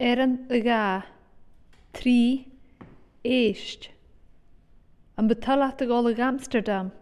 Eran a gá trí Am an ba talamh a ag Amstardam.